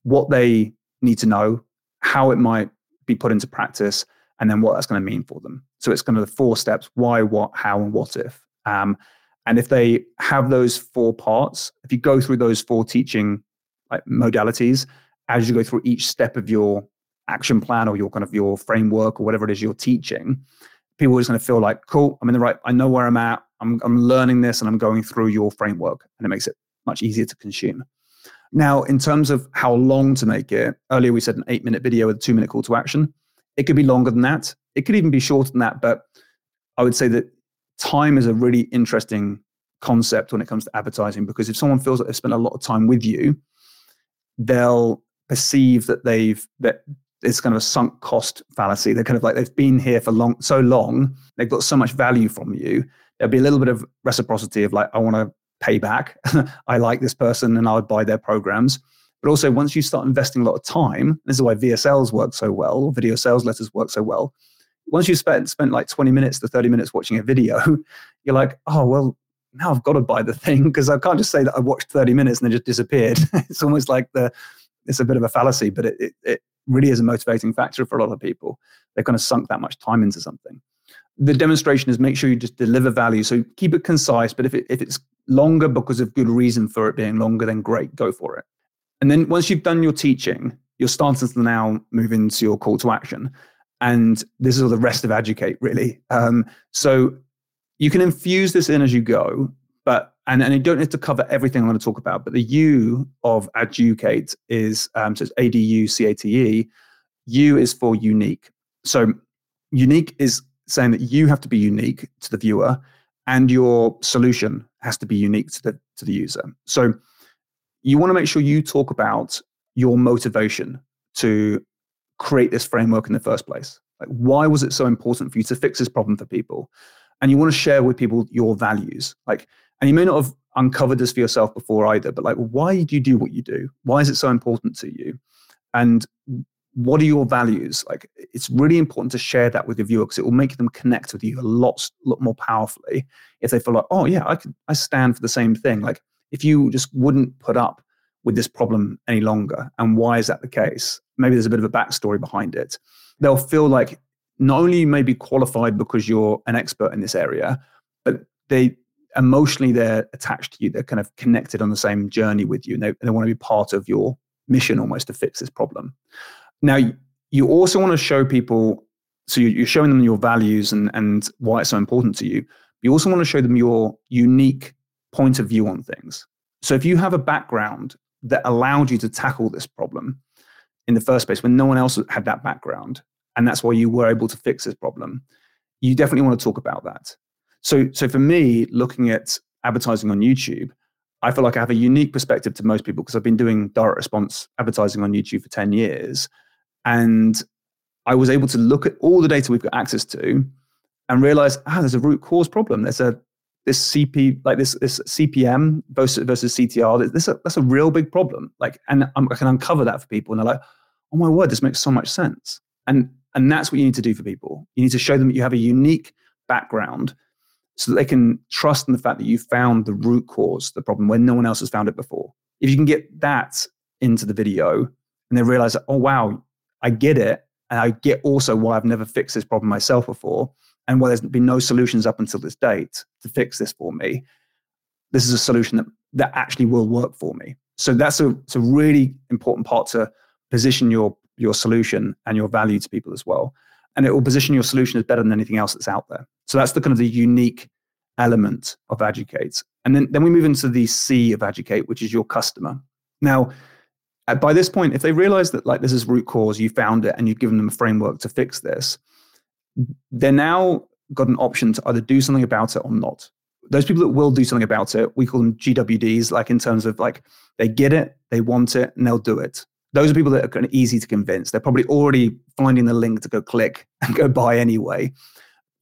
what they need to know, how it might be put into practice, and then what that's going to mean for them. So it's kind of the four steps why, what, how, and what if. Um, and if they have those four parts, if you go through those four teaching like, modalities as you go through each step of your action plan or your kind of your framework or whatever it is you're teaching, people are just going to feel like, cool, I'm in the right, I know where I'm at, I'm, I'm learning this and I'm going through your framework. And it makes it much easier to consume. Now, in terms of how long to make it, earlier we said an eight minute video with a two minute call to action. It could be longer than that. It could even be shorter than that. But I would say that time is a really interesting concept when it comes to advertising because if someone feels that they've spent a lot of time with you, they'll perceive that they've that it's kind of a sunk cost fallacy. They're kind of like they've been here for long so long, they've got so much value from you. There'll be a little bit of reciprocity of like, I want to pay back. I like this person and I would buy their programs. But also, once you start investing a lot of time, this is why VSLs work so well, video sales letters work so well. Once you've spent, spent like 20 minutes to 30 minutes watching a video, you're like, oh, well, now I've got to buy the thing because I can't just say that I watched 30 minutes and then just disappeared. it's almost like the, it's a bit of a fallacy, but it, it, it really is a motivating factor for a lot of people. They've kind of sunk that much time into something. The demonstration is make sure you just deliver value. So keep it concise, but if, it, if it's longer because of good reason for it being longer, then great, go for it. And then once you've done your teaching, you're to now move into your call to action. And this is all the rest of educate, really. Um, so you can infuse this in as you go, but and, and you don't need to cover everything I'm going to talk about. But the U of educate is um, so it's A D U C A T E. U is for unique. So unique is saying that you have to be unique to the viewer, and your solution has to be unique to the to the user. So you want to make sure you talk about your motivation to create this framework in the first place. Like, why was it so important for you to fix this problem for people? And you want to share with people your values. Like, and you may not have uncovered this for yourself before either, but like, why do you do what you do? Why is it so important to you? And what are your values? Like, it's really important to share that with your viewer because it will make them connect with you a lot, lot more powerfully if they feel like, oh yeah, I can, I stand for the same thing. Like, if you just wouldn't put up with this problem any longer, and why is that the case? Maybe there's a bit of a backstory behind it. They'll feel like not only you may be qualified because you're an expert in this area, but they emotionally they're attached to you. They're kind of connected on the same journey with you, and they, they want to be part of your mission almost to fix this problem. Now, you also want to show people, so you're showing them your values and, and why it's so important to you. You also want to show them your unique point of view on things. So if you have a background that allowed you to tackle this problem in the first place when no one else had that background, and that's why you were able to fix this problem, you definitely want to talk about that. So, so for me, looking at advertising on YouTube, I feel like I have a unique perspective to most people because I've been doing direct response advertising on YouTube for 10 years. And I was able to look at all the data we've got access to and realize, ah, there's a root cause problem. There's a this CP like this this CPM versus versus CTR. This that's a real big problem. Like, and I'm, I can uncover that for people, and they're like, "Oh my word, this makes so much sense." And and that's what you need to do for people. You need to show them that you have a unique background, so that they can trust in the fact that you found the root cause, the problem, where no one else has found it before. If you can get that into the video, and they realize, "Oh wow, I get it. And I get also why I've never fixed this problem myself before and why there's been no solutions up until this date to fix this for me. This is a solution that, that actually will work for me. So that's a, it's a really important part to position your, your solution and your value to people as well. And it will position your solution as better than anything else that's out there. So that's the kind of the unique element of Educate. And then, then we move into the C of Educate, which is your customer. Now, by this point, if they realize that like this is root cause, you found it and you've given them a framework to fix this, they're now got an option to either do something about it or not. Those people that will do something about it, we call them GWDs, like in terms of like they get it, they want it, and they'll do it. Those are people that are kind of easy to convince. They're probably already finding the link to go click and go buy anyway.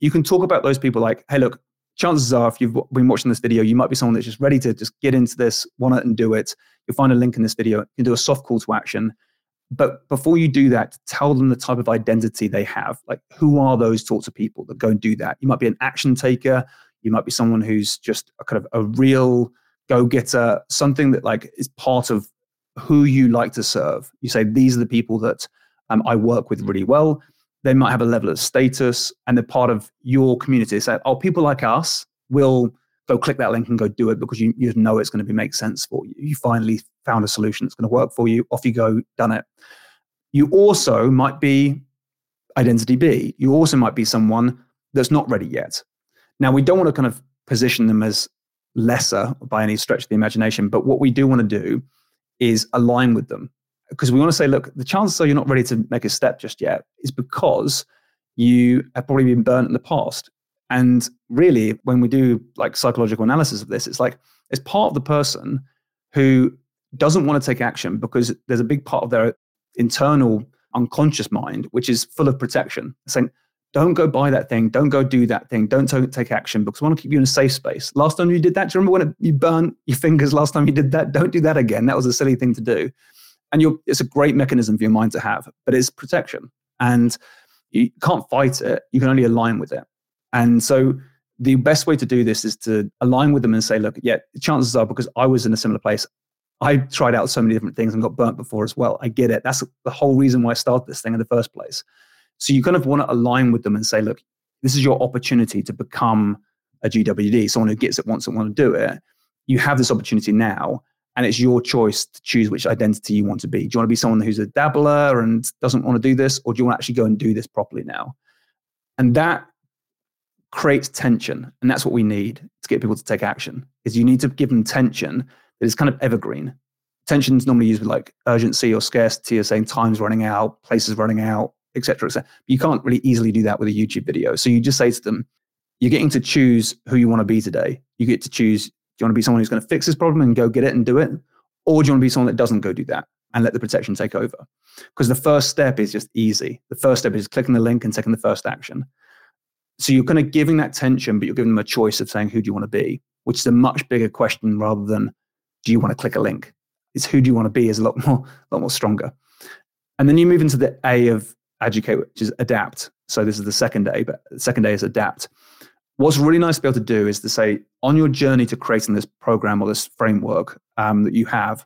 You can talk about those people like, hey, look, chances are, if you've been watching this video, you might be someone that's just ready to just get into this, want it and do it. You'll find a link in this video. You can do a soft call to action. But before you do that, tell them the type of identity they have. Like, who are those sorts of people that go and do that? You might be an action taker. You might be someone who's just a kind of a real go getter, something that like is part of who you like to serve. You say, these are the people that um, I work with really well. They might have a level of status and they're part of your community. So, oh, people like us will go click that link and go do it because you, you know it's going to be, make sense for you. You finally found a solution that's going to work for you. Off you go, done it. You also might be identity B. You also might be someone that's not ready yet. Now, we don't want to kind of position them as lesser by any stretch of the imagination, but what we do want to do is align with them because we want to say, look, the chances are you're not ready to make a step just yet is because you have probably been burnt in the past. And really, when we do like psychological analysis of this, it's like it's part of the person who doesn't want to take action because there's a big part of their internal unconscious mind which is full of protection, saying, don't go buy that thing, don't go do that thing, don't take action because I want to keep you in a safe space. Last time you did that, do you remember when you burnt your fingers last time you did that? Don't do that again. That was a silly thing to do. And it's a great mechanism for your mind to have, but it's protection. And you can't fight it, you can only align with it. And so the best way to do this is to align with them and say, look, yeah, chances are because I was in a similar place, I tried out so many different things and got burnt before as well. I get it. That's the whole reason why I started this thing in the first place. So you kind of want to align with them and say, look, this is your opportunity to become a GWD, someone who gets it, wants it, want to do it. You have this opportunity now, and it's your choice to choose which identity you want to be. Do you want to be someone who's a dabbler and doesn't want to do this, or do you want to actually go and do this properly now? And that creates tension, and that's what we need to get people to take action. Is you need to give them tension that is kind of evergreen. Tension is normally used with like urgency or scarcity, or saying time's running out, places running out, etc. etc. You can't really easily do that with a YouTube video. So you just say to them, you're getting to choose who you want to be today. You get to choose, you want to be someone who's going to fix this problem and go get it and do it? Or do you want to be someone that doesn't go do that and let the protection take over? Because the first step is just easy. The first step is clicking the link and taking the first action. So you're kind of giving that tension, but you're giving them a choice of saying, who do you want to be? Which is a much bigger question rather than, do you want to click a link? It's who do you want to be is a lot more, a lot more stronger. And then you move into the A of educate, which is adapt. So this is the second day, but the second day is adapt. What's really nice to be able to do is to say on your journey to creating this program or this framework um, that you have,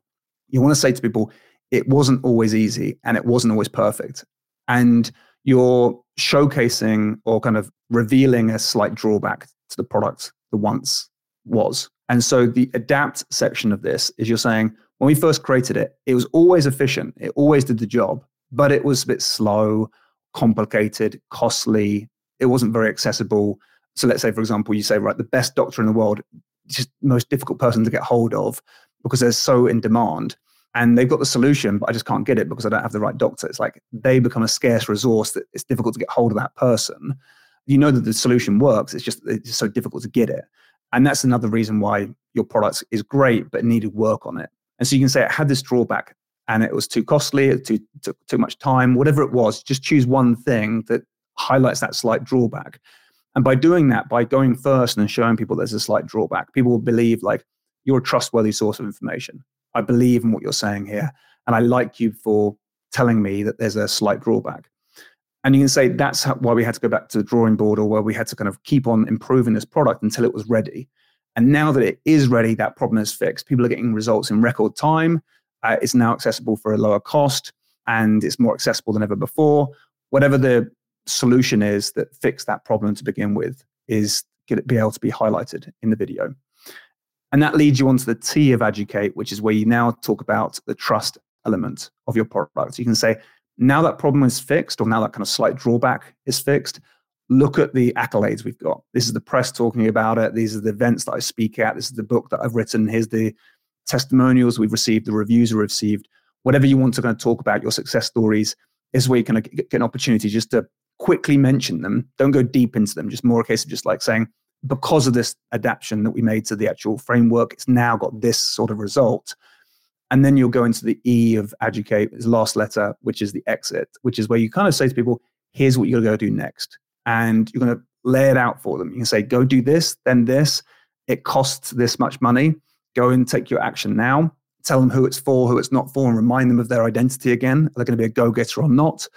you want to say to people, it wasn't always easy and it wasn't always perfect. And you're showcasing or kind of revealing a slight drawback to the product that once was. And so the adapt section of this is you're saying, when we first created it, it was always efficient. It always did the job but it was a bit slow, complicated, costly. It wasn't very accessible. So let's say, for example, you say, right, the best doctor in the world, just most difficult person to get hold of because they're so in demand. And they've got the solution, but I just can't get it because I don't have the right doctor. It's like they become a scarce resource that it's difficult to get hold of that person. You know that the solution works, it's just it's just so difficult to get it. And that's another reason why your product is great, but needed work on it. And so you can say it had this drawback and it was too costly, it too, took too much time, whatever it was, just choose one thing that highlights that slight drawback. And by doing that, by going first and showing people there's a slight drawback, people will believe like you're a trustworthy source of information. I believe in what you're saying here. And I like you for telling me that there's a slight drawback. And you can say that's how, why we had to go back to the drawing board or where we had to kind of keep on improving this product until it was ready. And now that it is ready, that problem is fixed. People are getting results in record time. Uh, it's now accessible for a lower cost and it's more accessible than ever before. Whatever the solution is that fix that problem to begin with is to be able to be highlighted in the video. And that leads you on to the T of educate, which is where you now talk about the trust element of your product. You can say, now that problem is fixed, or now that kind of slight drawback is fixed, look at the accolades we've got. This is the press talking about it. These are the events that I speak at. This is the book that I've written. Here's the testimonials we've received, the reviews we've received, whatever you want to kind of talk about your success stories is where you can get an opportunity just to quickly mention them. Don't go deep into them. Just more a case of just like saying, because of this adaptation that we made to the actual framework, it's now got this sort of result. And then you'll go into the E of educate, his last letter, which is the exit, which is where you kind of say to people, here's what you're going to go do next. And you're going to lay it out for them. You can say, go do this, then this. It costs this much money. Go and take your action now. Tell them who it's for, who it's not for, and remind them of their identity again. Are they going to be a go getter or not?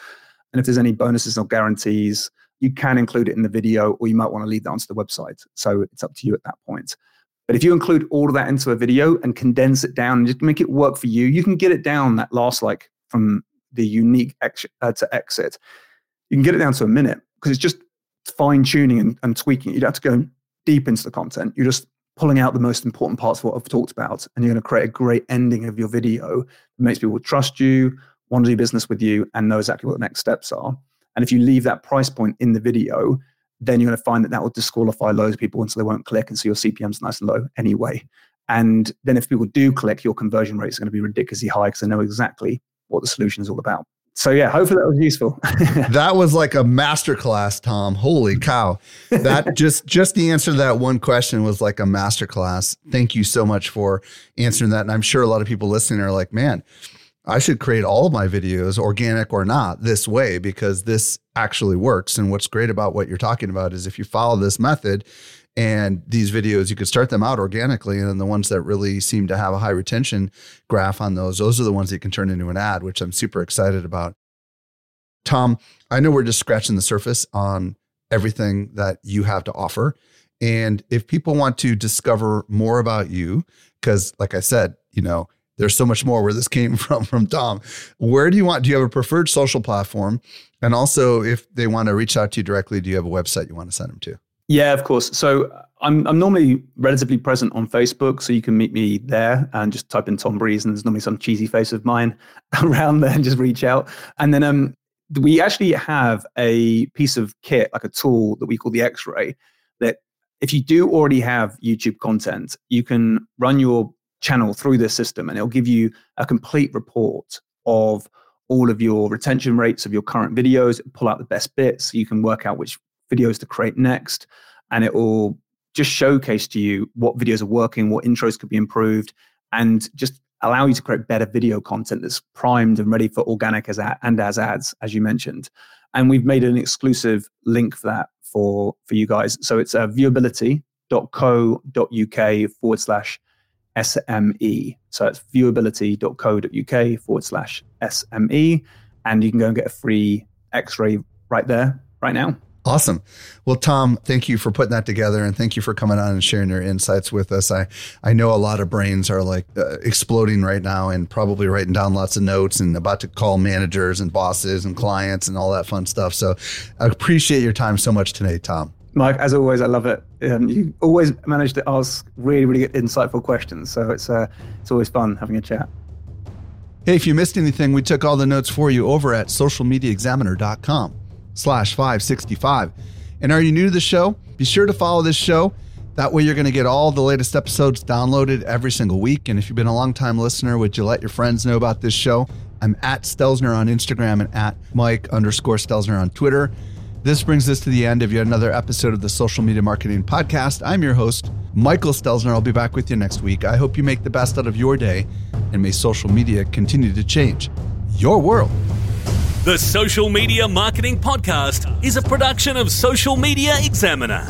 And if there's any bonuses or guarantees, you can include it in the video, or you might want to leave that onto the website. So it's up to you at that point. But if you include all of that into a video and condense it down and just make it work for you, you can get it down that last like from the unique ex- uh, to exit. You can get it down to a minute because it's just fine tuning and, and tweaking. You don't have to go deep into the content. You're just pulling out the most important parts of what I've talked about, and you're going to create a great ending of your video that makes people trust you, want to do business with you, and know exactly what the next steps are. And if you leave that price point in the video, then you're going to find that that will disqualify loads of people, and so they won't click, and so your CPM's nice and low anyway. And then if people do click, your conversion rate is going to be ridiculously high because they know exactly what the solution is all about so yeah, hopefully that was useful. that was like a masterclass, Tom. Holy cow. That just just the answer to that one question was like a masterclass. Thank you so much for answering that. And I'm sure a lot of people listening are like, man, I should create all of my videos, organic or not, this way because this actually works. And what's great about what you're talking about is if you follow this method, and these videos, you could start them out organically. And then the ones that really seem to have a high retention graph on those, those are the ones that you can turn into an ad, which I'm super excited about. Tom, I know we're just scratching the surface on everything that you have to offer. And if people want to discover more about you, because like I said, you know, there's so much more where this came from from Tom. Where do you want? Do you have a preferred social platform? And also, if they want to reach out to you directly, do you have a website you want to send them to? Yeah, of course. So I'm I'm normally relatively present on Facebook, so you can meet me there and just type in Tom Breeze, and there's normally some cheesy face of mine around there, and just reach out. And then um, we actually have a piece of kit, like a tool that we call the X-Ray, that if you do already have YouTube content, you can run your channel through this system, and it'll give you a complete report of all of your retention rates of your current videos, pull out the best bits, so you can work out which videos to create next. And it will just showcase to you what videos are working, what intros could be improved, and just allow you to create better video content that's primed and ready for organic as ad, and as ads, as you mentioned. And we've made an exclusive link for that for, for you guys. So it's uh, viewability.co.uk forward slash SME. So it's viewability.co.uk forward slash SME. And you can go and get a free x ray right there, right now. Awesome. Well, Tom, thank you for putting that together and thank you for coming on and sharing your insights with us. I, I know a lot of brains are like uh, exploding right now and probably writing down lots of notes and about to call managers and bosses and clients and all that fun stuff. So I appreciate your time so much today, Tom. Mike, as always, I love it. Um, you always manage to ask really, really insightful questions. So it's, uh, it's always fun having a chat. Hey, if you missed anything, we took all the notes for you over at socialmediaexaminer.com slash 565. And are you new to the show? Be sure to follow this show. That way, you're going to get all the latest episodes downloaded every single week. And if you've been a long time listener, would you let your friends know about this show? I'm at Stelzner on Instagram and at Mike underscore Stelzner on Twitter. This brings us to the end of yet another episode of the Social Media Marketing Podcast. I'm your host, Michael Stelzner. I'll be back with you next week. I hope you make the best out of your day and may social media continue to change your world. The Social Media Marketing Podcast is a production of Social Media Examiner.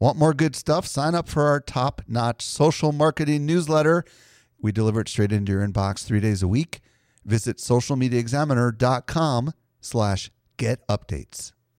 Want more good stuff? Sign up for our top notch social marketing newsletter. We deliver it straight into your inbox three days a week. Visit socialmediaexaminer.com slash get updates.